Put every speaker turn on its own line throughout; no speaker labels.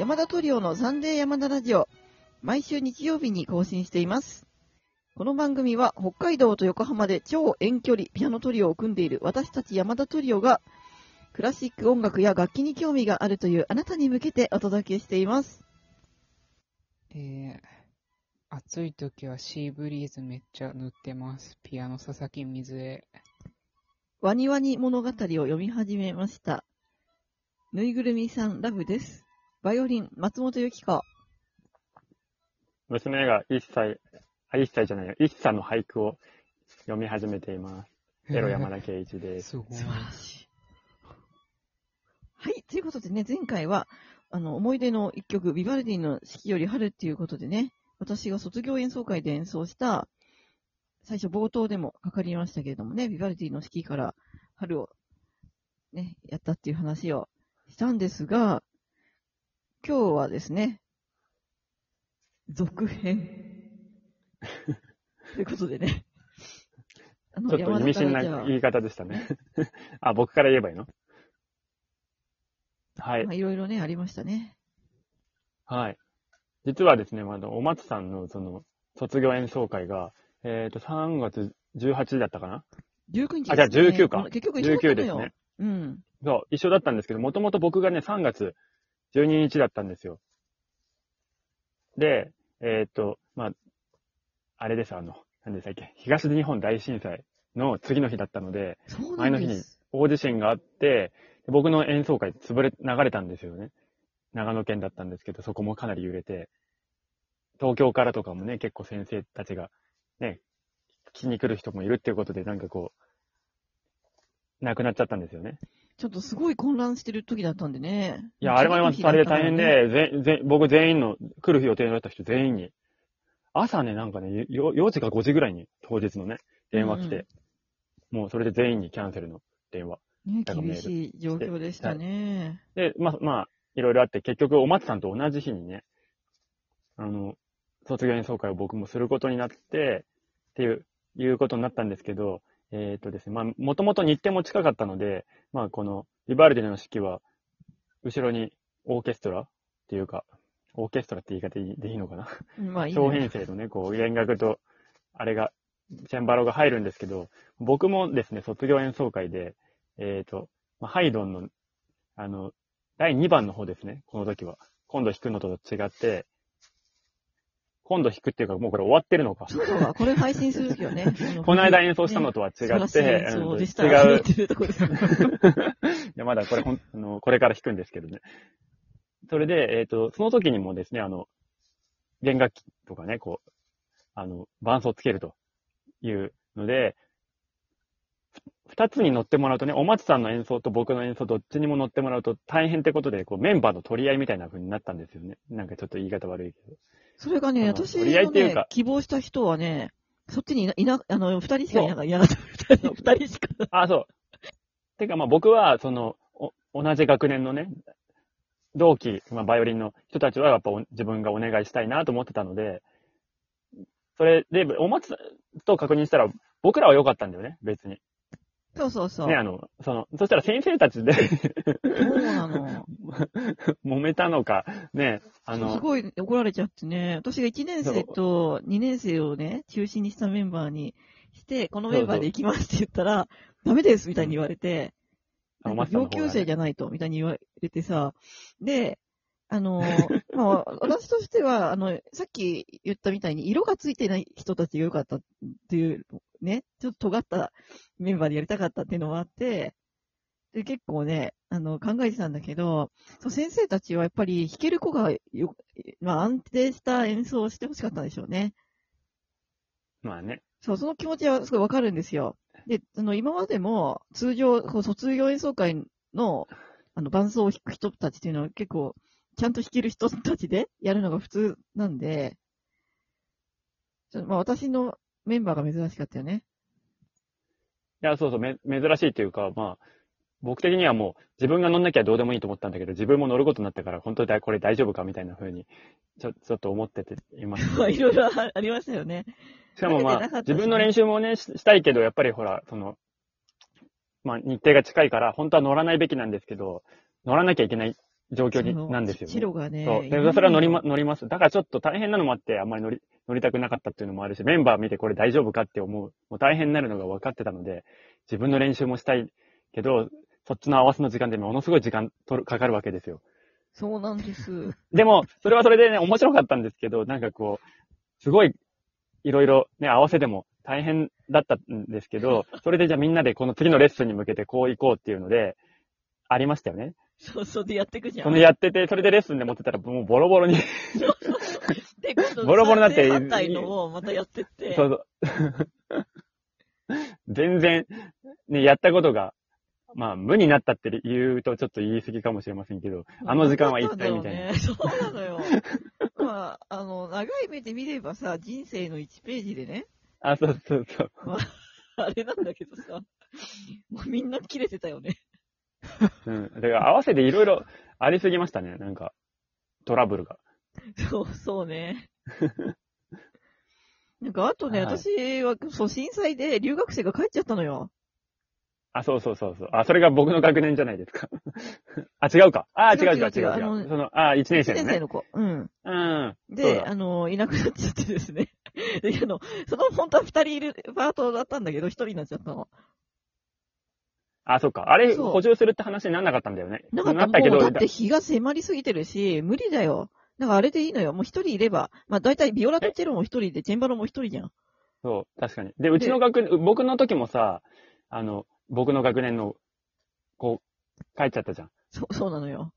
山田トリオのサンデー山田ラジオ、毎週日曜日に更新しています。この番組は北海道と横浜で超遠距離ピアノトリオを組んでいる私たち山田トリオが、クラシック音楽や楽器に興味があるというあなたに向けてお届けしています。
えー、暑い時はシーブリーズめっちゃ塗ってます。ピアノ佐々木水江。
ワニワニ物語を読み始めました。ぬいぐるみさんラブです。バイオリン、松本由紀子。
娘が一歳、あ、一歳じゃないよ、一歳の俳句を読み始めています。エロ山田圭一です。
すごい。
素晴らしい。はい。ということでね、前回は、あの、思い出の一曲、ビバルディの四季より春っていうことでね、私が卒業演奏会で演奏した、最初冒頭でもかかりましたけれどもね、ビバルディの四季から春をね、やったっていう話をしたんですが、今日はですね、続編。ということでね。あの
ちょっと意味深な言い方でしたね。あ、僕から言えばいいの？はい
まあ、。いろいろね、ありましたね。
はい。実はですね、まだお松さんのその卒業演奏会が、えっ、と、3月18だったかな
？19日
あじゃあ19か
結局一緒だったの
?19 です
よ。
ね。
うん。
そう、一緒だったんですけど、もともと僕がね、3月12日だったんですよ。で、えっ、と、まあ、あれです、あの、何でしたっけ、東日本大震災の次の日だったので、
そうな
前の日に。大地震があって、で僕の演奏会潰れ、流れたんですよね。長野県だったんですけど、そこもかなり揺れて、東京からとかもね、結構先生たちが、ね、聞きに来る人もいるっていうことで、なんかこう、亡くなっちゃったんですよね。
ちょっとすごい混乱してる時だったんでね。
いや、あれもあれで大変
ね。
で、ぜぜ僕全員の、来る予定だった人全員に、朝ね、なんかね、よ4時か5時ぐらいに、当日のね、電話来て、もうそれで全員にキャンセルの電話。
ね厳しい状況でしたね。
で、まあ、まあ、いろいろあって、結局、お松さんと同じ日にね、あの、卒業演奏会を僕もすることになって、っていう、いうことになったんですけど、えっ、とですね、まあ、もともと日程も近かったので、まあ、この、ビバルディの式は、後ろにオーケストラっていうか、オーケストラって言い方でいいのかな？
まあいいね
小編成のね、こう、弦楽と、あれが、チェンバロが入るんですけど、僕もですね、卒業演奏会で、えっ、と、まあ、ハイドンの、あの、第2番の方ですね、この時は。今度弾くのと違って、今度弾くっていうか、もうこれ終わってるのか。
そうだ、これ配信する時はね。
この間演奏したのとは違って、
らしい
うん
そうでした。
違う。いや、まだこれほん、あの、これから弾くんですけどね。それで、えっ、と、その時にもですね、あの、弦楽器とかね、こう、あの、伴奏つけるというので、ふ二つに乗ってもらうとね、お松さんの演奏と僕の演奏どっちにも乗ってもらうと大変ってことで、こう、メンバーの取り合いみたいな風になったんですよね。なんかちょっと言い方悪いけど。
それがね、
あの
私
取り合いっていうか、
希望した人はね、そっちにいな、いな、あの、二人しかいなかった。いなかった。二人、しか。
あ、そう。てか、まあ僕は、その、お同じ学年のね、同期、まあバイオリンの人たちはやっぱお自分がお願いしたいなと思ってたので、それで、お松と確認したら、僕らは良かったんだよね、別に。
そうそうそう。
ね、あの、その、そしたら先生たちで
そうなの。
揉めたのか、ね、あ
そうす
の、
ごい怒られちゃってね、私が1年生と2年生をね、中心にしたメンバーにして、このメンバーで行きますって言ったら、ダメですみたいに言われて、
あ
なんか上級生じゃないと、みたいに言われてさ、で、あのー まあ、私としては、あの、さっき言ったみたいに色がついてない人たちが良かったっていう、ね、ちょっと尖ったメンバーでやりたかったっていうのがあって、で、結構ね、あの、考えてたんだけど、そう先生たちはやっぱり弾ける子がよ、まあ安定した演奏をしてほしかったんでしょうね。
まあね。
そう、その気持ちはすごいわかるんですよ。で、あの、今までも通常、こう卒業演奏会の、あの、伴奏を弾く人たちっていうのは結構、ちゃんと弾ける人たちでやるのが普通なんで、まあ私のメンバーが珍しかったよね。
いや、そうそう、め、珍しいっていうか、まあ、僕的にはもう自分が乗んなきゃどうでもいいと思ったんだけど、自分も乗ることになったから、本当にだこれ大丈夫かみたいな風に、ちょ、ちょっと思ってています。
ま あいろいろあありましたよね。
しかもまあ
ね
自分の練習もね、ししたいけど、やっぱりほら、その、まあ日程が近いから、本当は乗らないべきなんですけど、乗らなきゃいけない状況になんですよ、ね。
チロがね。
そう。で、それは乗りま、乗ります。だからちょっと大変なのもあって、あんまり乗り、乗りたくなかったっていうのもあるし、メンバー見てこれ大丈夫かって思う。もう大変になるのが分かってたので、自分の練習もしたいけど、そっちの合わせの時間でものすごい時間とるかかるわけですよ。
そうなんです。
でも、それはそれでね、面白かったんですけど、なんかこう、すごい、いろいろね、合わせでも大変だったんですけど、それでじゃあみんなでこの次のレッスンに向けてこう行こうっていうので、ありましたよね。
そうそうでやってくじゃん。
そのやってて、それでレッスンで持ってたらもうボロボロに
で、今度、
ボロボロになって
反対のをまたやってって。
そうそう。全然、ね、やったことが、まあ、無になったって言うとちょっと言い過ぎかもしれませんけど、あの時間は一体みたいな。
な。そうなのよ。まあ、あの、長い目で見ればさ、人生の1ページでね、
あ、そうそうそう。
あれなんだけどさ、もうみんな切れてたよね。
うん。だから合わせていろいろありすぎましたね、なんか、トラブルが。
そう、そうね。なんか、あとね、
はい
私は、そう、震災で留学生が帰っちゃったのよ。
あ、そうそうそうそう。あ、それが僕の学年じゃないですか。あ、違うか。あ、違う違う違う違う。
あの
その、あ、1年生
1
のね。
年生の子。うん。
うん。
で、
だ
あの、いなくなっちゃってですね。で、あの、その、本当は2人いるパートだったんだけど、1人になっちゃったの。
あ、そっか。あれ、
そう
補充するって話になんなかったんだよね。
なか
ったけど
だって日が迫りすぎてるし、無理だよ。だからあれでいいのよ。もう一人いれば。まあ大体ビオラとチェロも一人で、チェンバロも一人じゃん。
そう、確かに。で、うちの学年、僕の時もさ、あの、僕の学年の子、帰っちゃったじゃん。
そう、そうなのよ。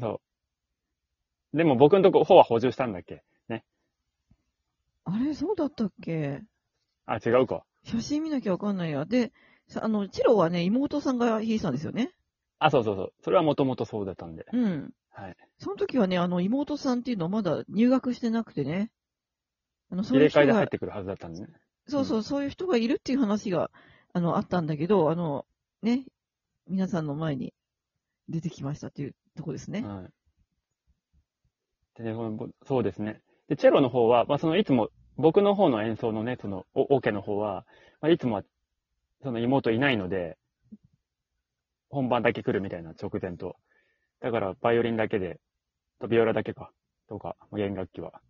そう。でも僕のとこ、方は補充したんだっけ？ね。
あれ、そうだったっけ？
あ、違うか。
写真見なきゃわかんないや。で、さあの、チロはね、妹さんが弾いてたんですよね。
あ、そうそうそう。それはもともとそうだったんで。
うん。
はい。
その時はね、あの、妹さんっていうのはまだ入学してなくてね。あの、そ
入れ
ういう人が
替えで入っ、てくるはずだったんでね。
そうそう、そういう人がいるっていう話が、あの、あったんだけど、あの、ね、皆さんの前に出てきましたっていうとこですね。
はい。でそうですね。で、チェロの方は、まあ、その、いつも、僕の方の演奏のね、その、おオケの方は、まあ、いつもは、その妹いないので、本番だけ来るみたいな、直前と。だから、バイオリンだけで、とビオラだけか、とか、まあ弦楽器は。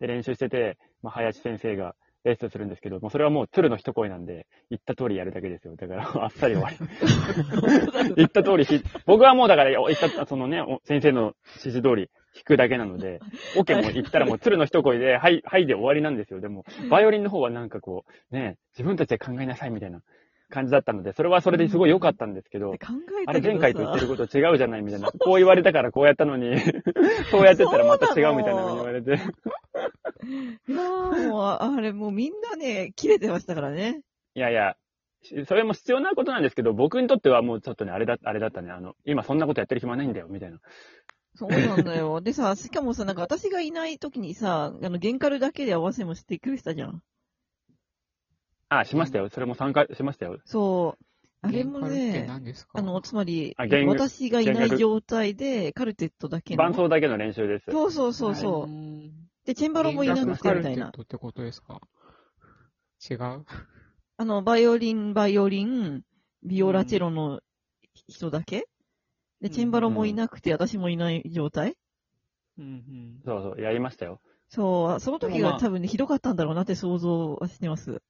で、練習してて、まあ、林先生がレッスンするんですけど、もうそれはもう鶴の一声なんで、言った通りやるだけですよ。だから、あっさり終わり。言った通りし、僕はもうだから、言った、そのね、お先生の指示通り弾くだけなので、オケも言ったらもう鶴の一声で、はい、はいで終わりなんですよ。でも、バイオリンの方はなんかこう、ね、自分たちで考えなさいみたいな感じだったので、それはそれですごい良かったんですけど
で、考え
あれ前回と言ってること違うじゃないみたいな。こう言われたからこうやったのに、そうやってたらまた違うみたいなのに言われて。
いやーもう、あれもうみんなね、切れてましたからね。
いやいや、しそれも必要なことなんですけど、僕にとってはもうちょっとね、あれだ、あれだったね。あの、今そんなことやってる暇ないんだよ、みたいな。
そうなんだよ。でさ、しかもさ、なんか私がいない時にさ、あの、ゲンカルだけで合わせもしてくれてたじゃん。
あ、しましたよ。それも参加しましたよ。
そう。あれもね、
何ですか？
あの、つまり、私がいない状態で、カルテットだけの？
伴奏だけの練習です。
そうそうそうそう。
ん
で、チェンバロもいなくてみたい
カルテッ
な。
トってことですか？違う？
あの、バイオリン、バイオリン、ビオラチェロの人だけ？で、チェンバロもいなくて、私もいない状態？
うんうん。
そうそう、やりましたよ。
そう、その時が多分ね、ひどかったんだろうなって想像はしてます。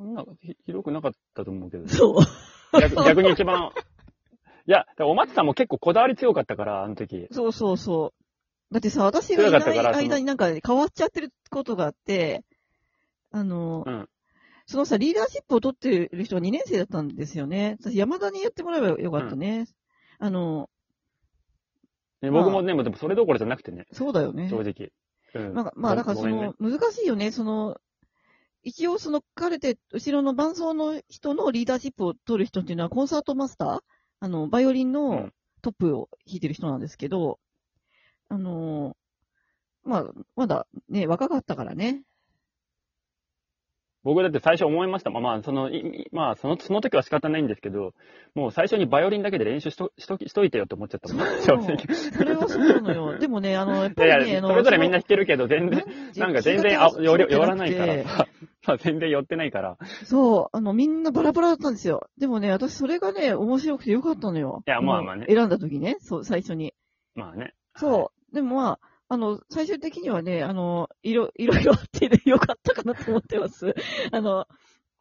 そんなひひどくなかったと思うけど。
そう。
逆逆に一番、いや、だからお松さんも結構こだわり強かったから、あの時。
そうそうそう。だってさ、私がいない
強かったからその
間になんか変わっちゃってることがあって、あの、
うん
そのさ、リーダーシップを取ってる人は2年生だったんですよね。私、山田にやってもらえばよかったね。あの、
ね僕もね、もうでもそれどころじゃなくてね、
そうだよね。
正直。うん。
まあ、まあ、だからそ
ごめんね
の、難しいよね。その、一応そのカルテ、後ろの伴奏の人のリーダーシップを取る人っていうのはコンサートマスター？あの、バイオリン
う
の
ん
トップを弾いてる人なんですけど、あのまあ、まだね、若かったからね。
僕だって最初思いました。まあまあ、その、まあ、その、その時は仕方ないんですけど、もう最初にバイオリンだけで練習しと、しとき、しといてよって思っちゃったもん。正直。
それはそうなのよ。でもね、あの、やっぱりね、あ
や、
の、
それぞれみんな
そ
弾けるけど、全然、
の
なんか全然あ、より、よらないからさ。まあ全然寄ってないから。
そう、あの、みんなバラバラだったんですよ。でもね、私それがね、面白くてよかったのよ。
いやまあまあね
選んだ時ね、そう、最初に。
まあね。
そう。でもまあ、あの、最終的にはね、あの、いろ、いろいろあってね、よかったかなと思ってます。あの、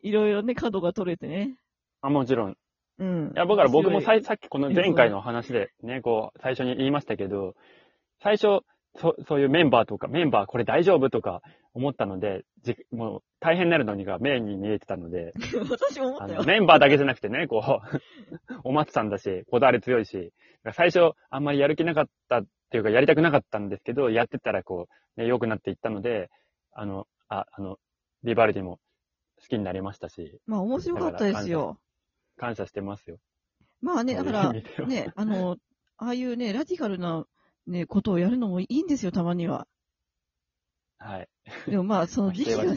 いろいろね、角が取れてね。
あ、もちろん。
うん。
いや、だから僕もささっきこの前回の話でね、こう、最初に言いましたけど、最初、そそういうメンバーとか、メンバーこれ大丈夫とか思ったので、じもう大変になるのにがメインに見えてたので、
私も思ったよ。
メンバーだけじゃなくてね、こう、お松さんだし、こだわり強いし、最初あんまりやる気なかったっていうか、やりたくなかったんですけど、やってたらこう、ね、良くなっていったので、あの、あ、あの、ビバルディも好きになりましたし、
まあ面白かったですよ。
感謝してますよ。
まあね、だからね、あの、ああいうね、ラディカルな、ね、ことをやるのもいいんですよ、たまには。
はい。
でもまあ、その 時期がね、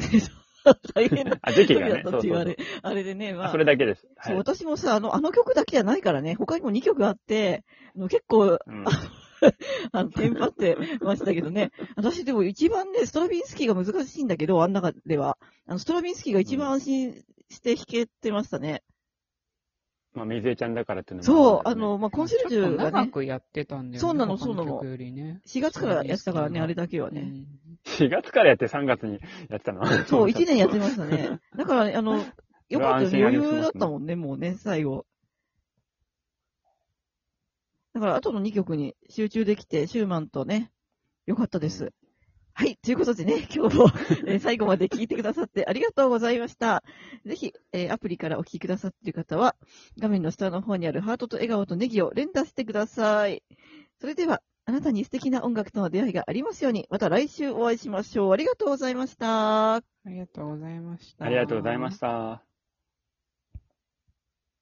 大変な
あ、時期
だっ。たっていうあ
そうそう
れ、あれでね、ま
あ
あ、
それだけです。
そう、
はい。
私もさ、あの、あの曲だけじゃないからね、他にも2曲あって、あの結構、
うん
あの、テンパってましたけどね。私でも一番ね、ストラビンスキーが難しいんだけど、あん中では。あの、ストラビンスキーが一番安心して弾けてましたね。
まあ、水江ちゃんだからっていうのも
そう、あの、まあ、コンシェルジュがね、
長くやってたんだよね。
そうなのそうなの
曲よりね。
4月からやってたからね、あれだけはね。
うん
4月からやって3月にやってたの？
そう、1年やってましたね。だからね、あの、よかった余裕だったもんね、もうね、最後。だから、後の2曲に集中できて、シューマンとね、よかったです。はい。ということでね、今日も、えー最後まで聞いてくださってありがとうございました。ぜひ、えーアプリからお聞きくださっている方は、画面の下の方にあるハートと笑顔とネギを連打してください。それでは、あなたに素敵な音楽との出会いがありますように、また来週お会いしましょう。ありがとうございました。
ありがとうございました。
ありがとうございました。